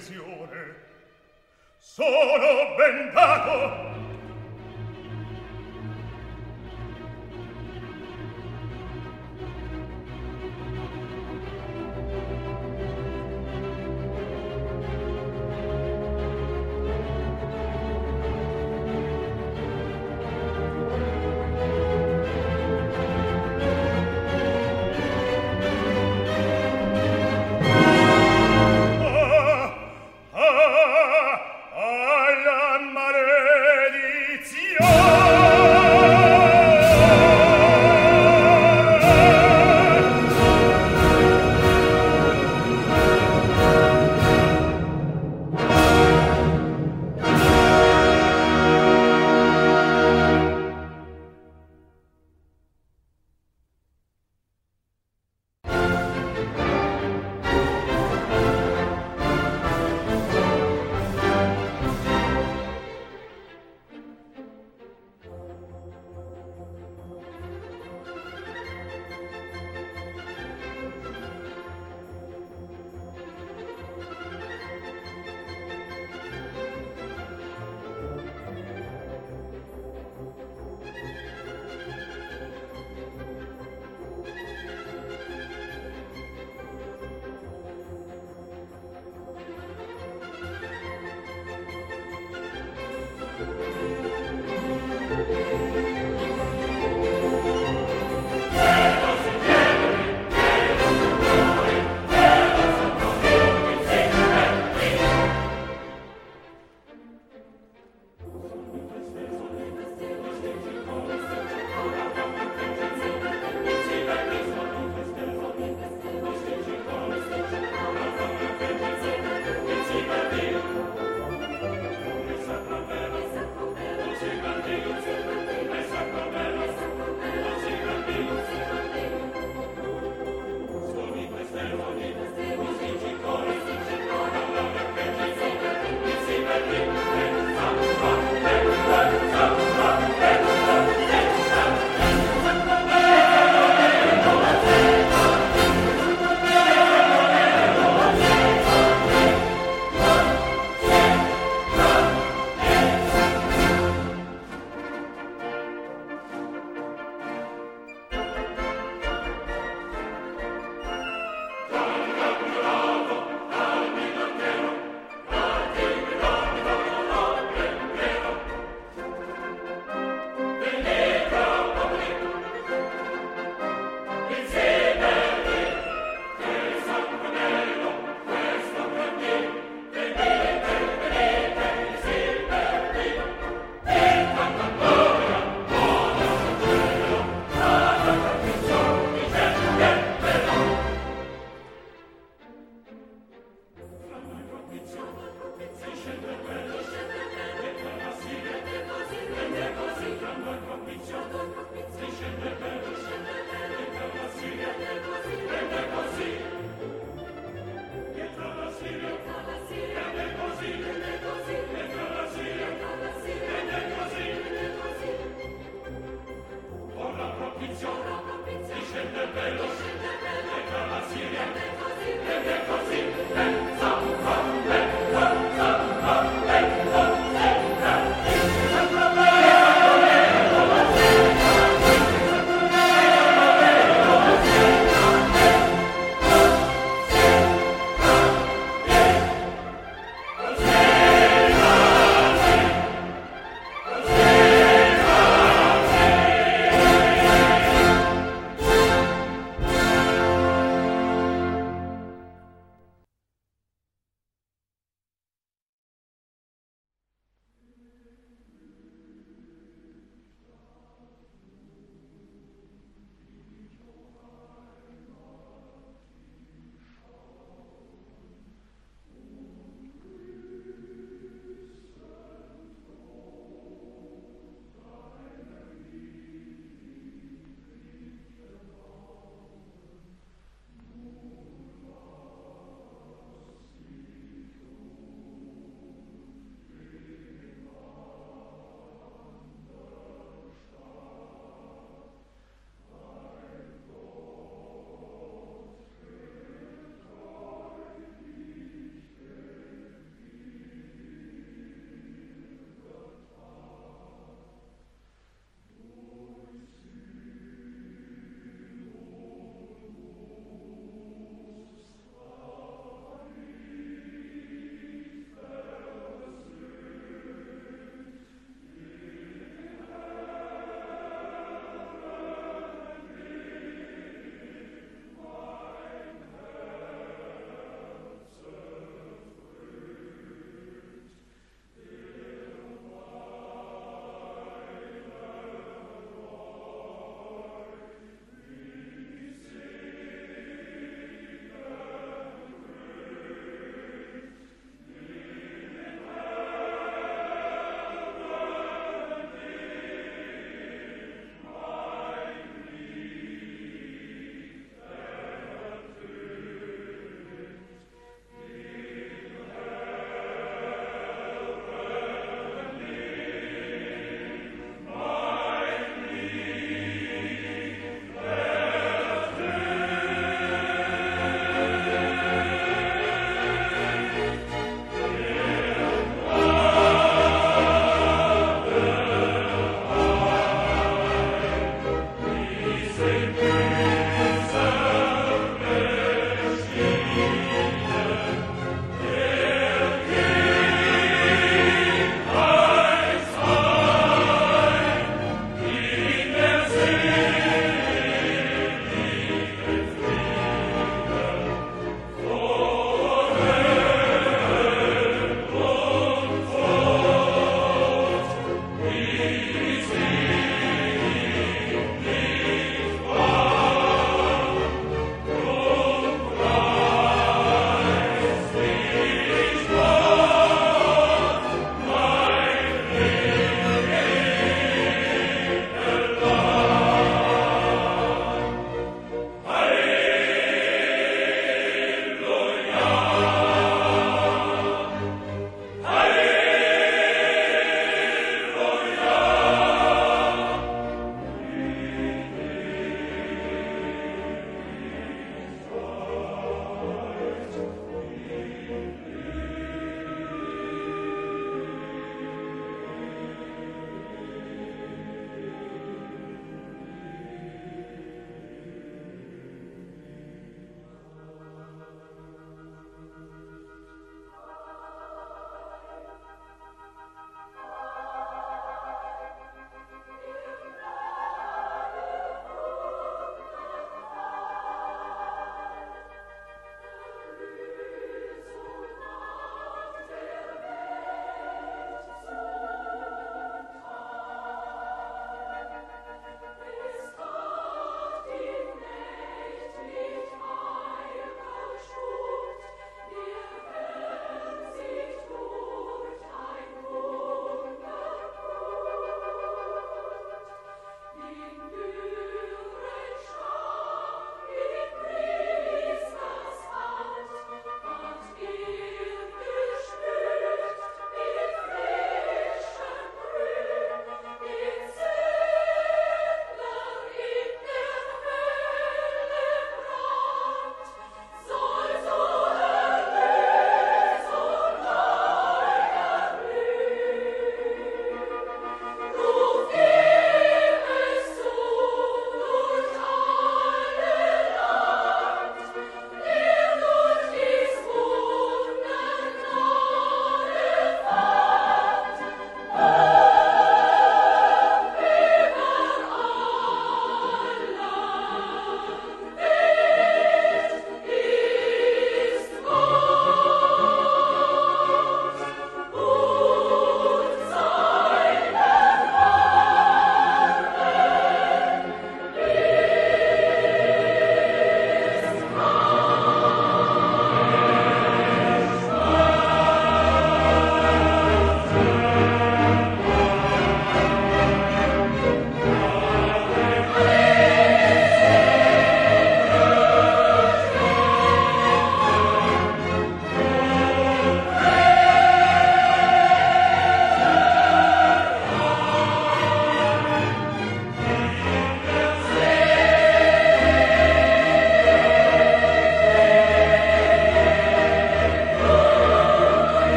pensione sono ben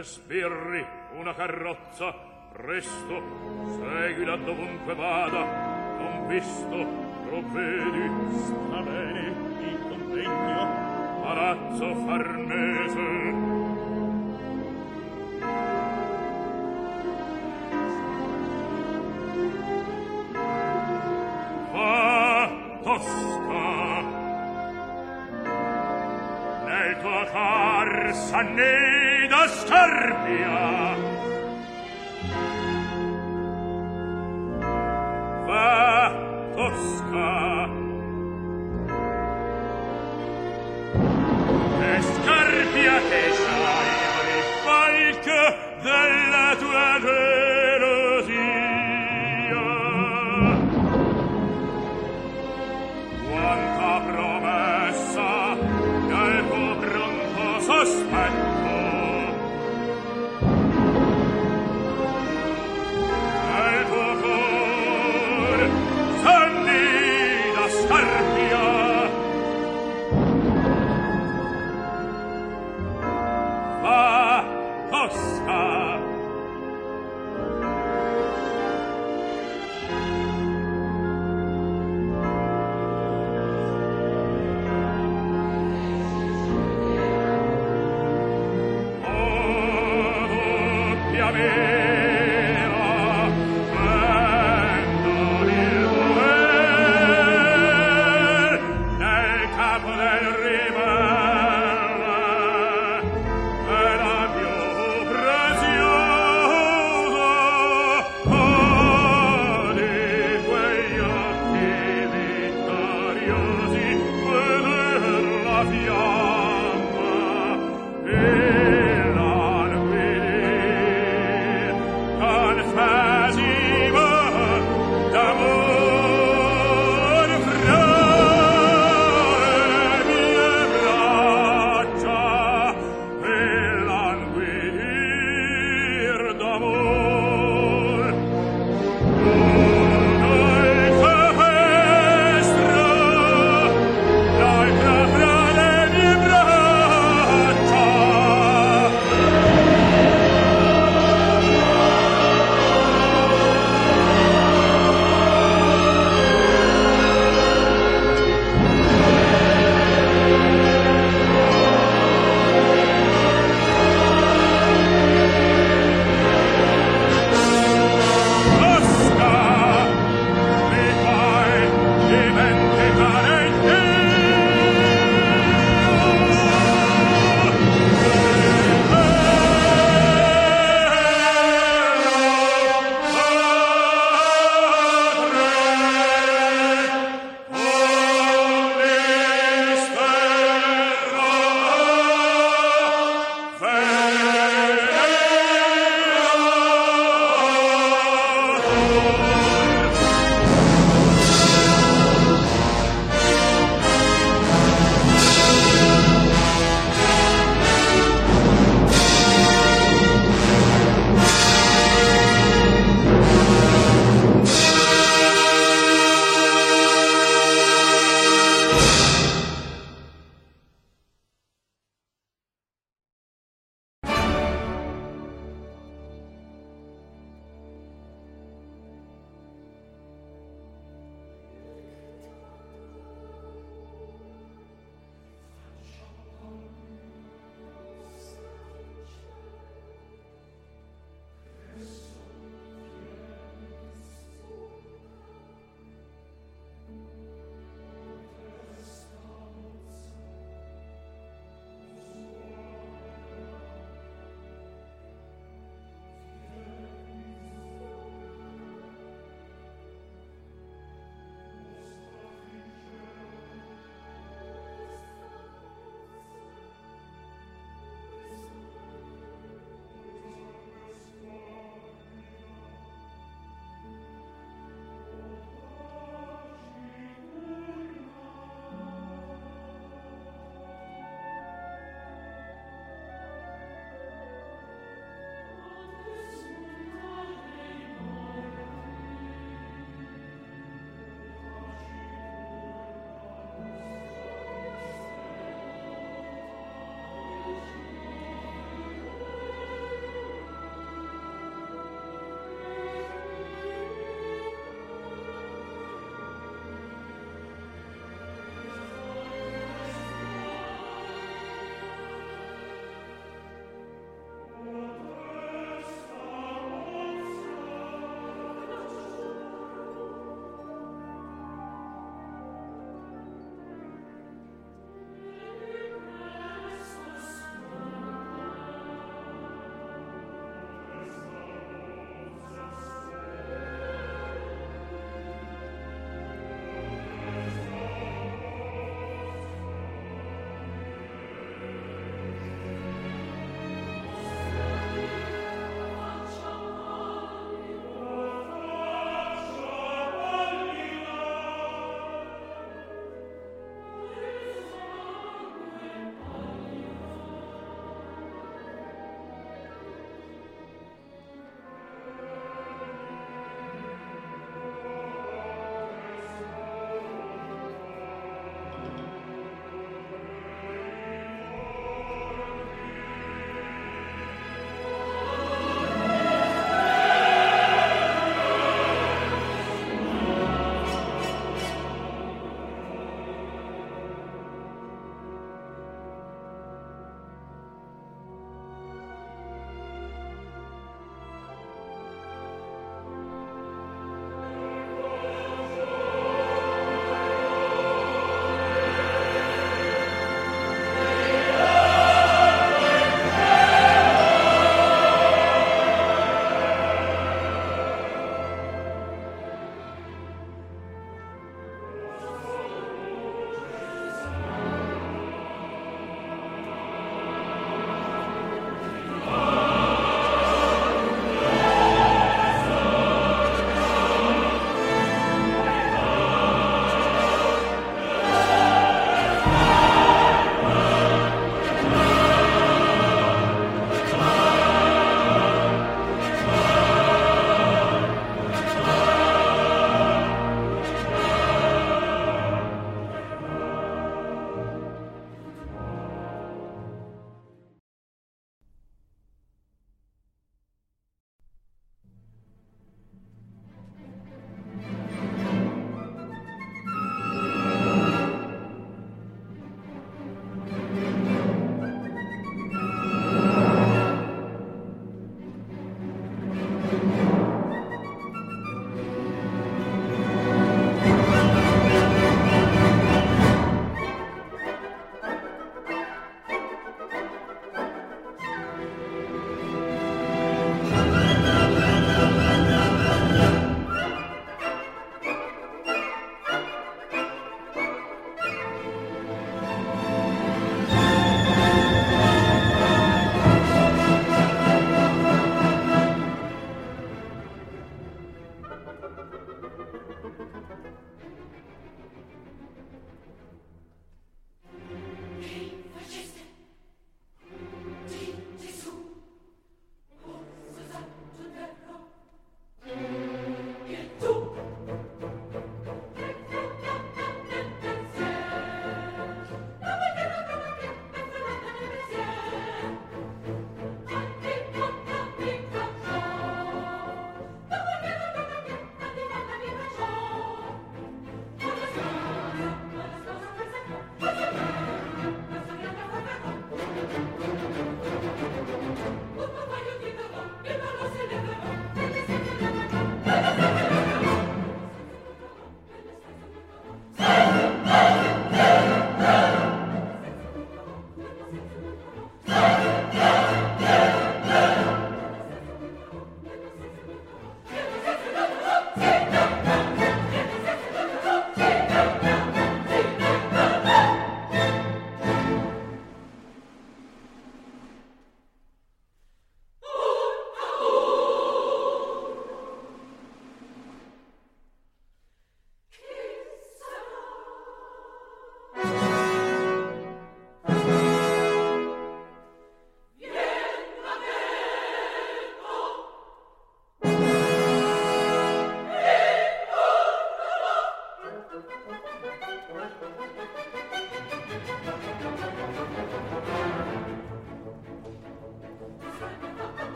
e sbirri una carrozza, presto, seguila dovunque vada, non visto, provvedi. Sta bene, il convegno, palazzo farnese. Va tosta, nel tuo cor s'annega, Serbia. Va Tosca. E Scarpia tesa.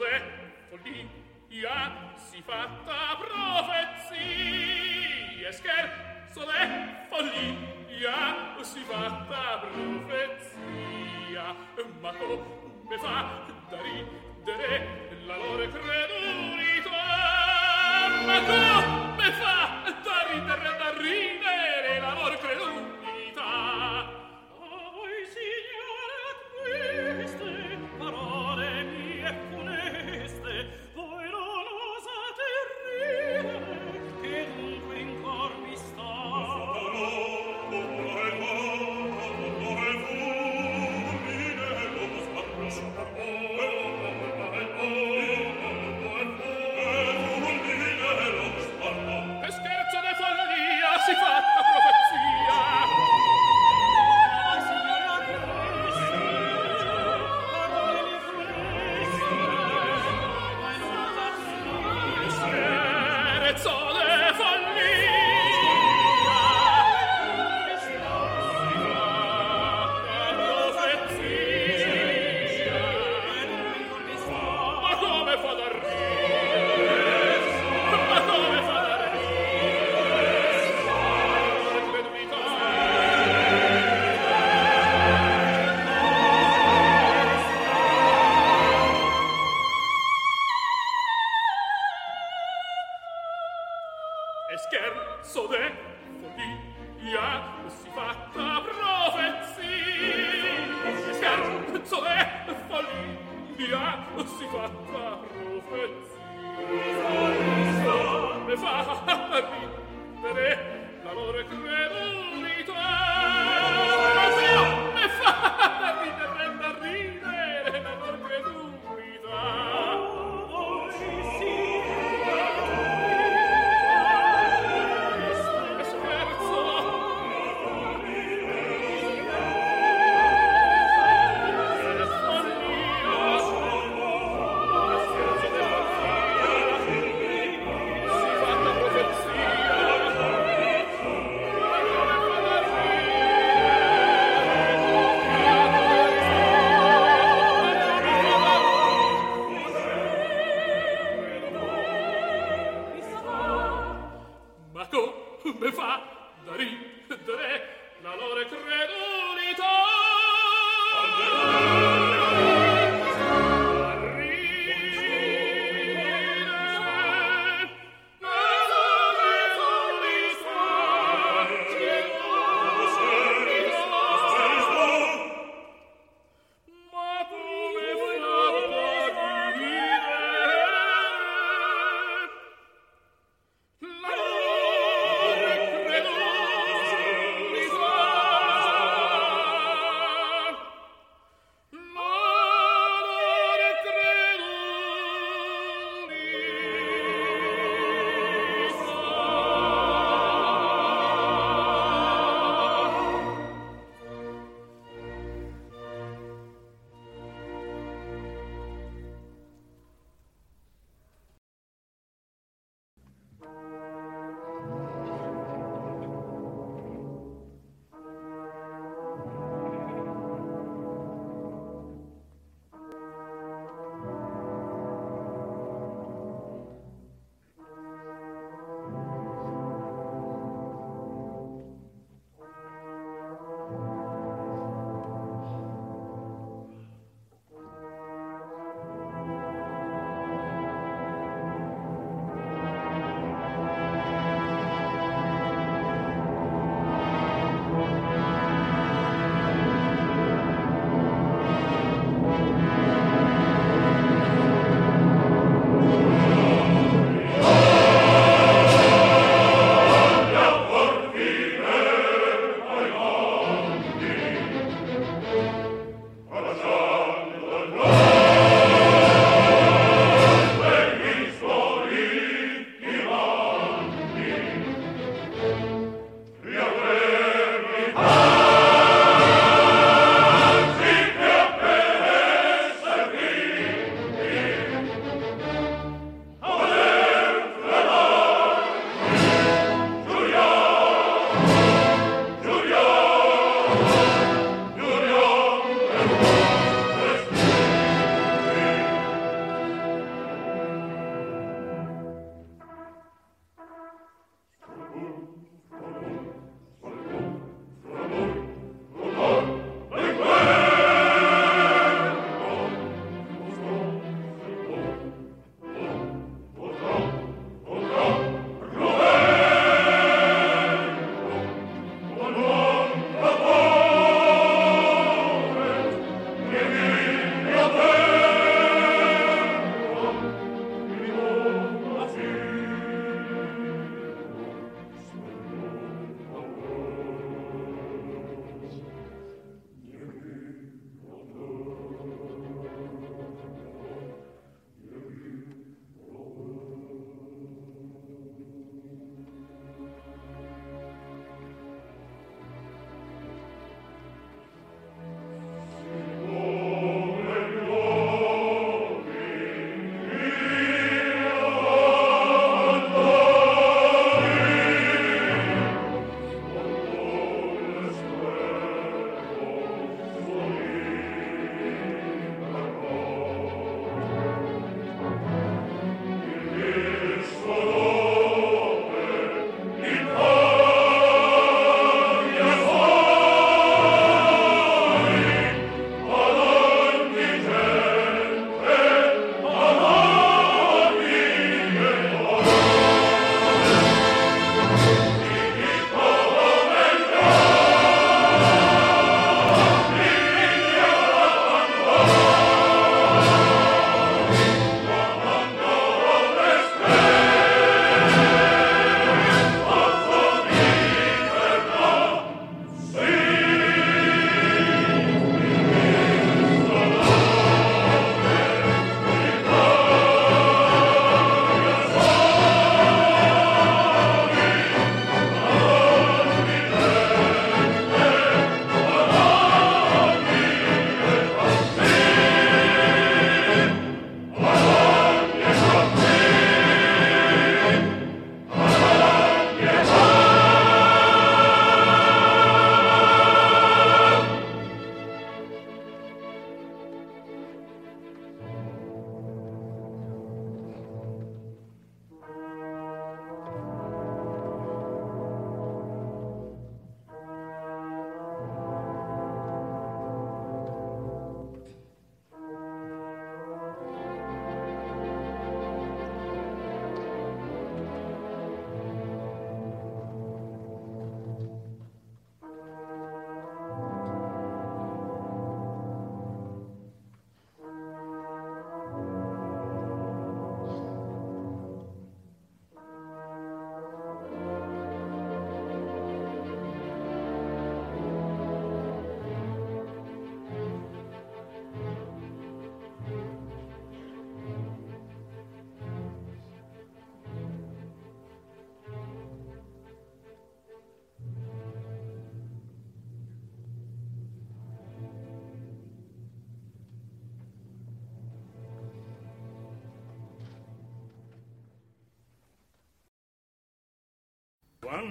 dov'è follia si fatta profezie scherzo l'è follia si fatta profezia. Ma come fa da ridere la loro credulità ma come fa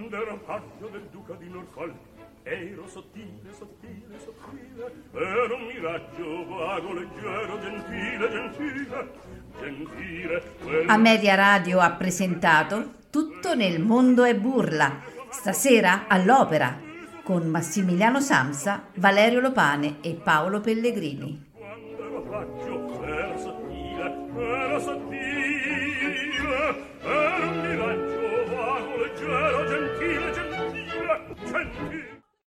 quando ero paggio del duca di Norfolk. Ero sottile, sottile, sottile ero un miraggio vago, leggero, gentile, gentile gentile a Media Radio ha presentato Tutto nel mondo è burla stasera all'opera con Massimiliano Samsa, Valerio Lopane e Paolo Pellegrini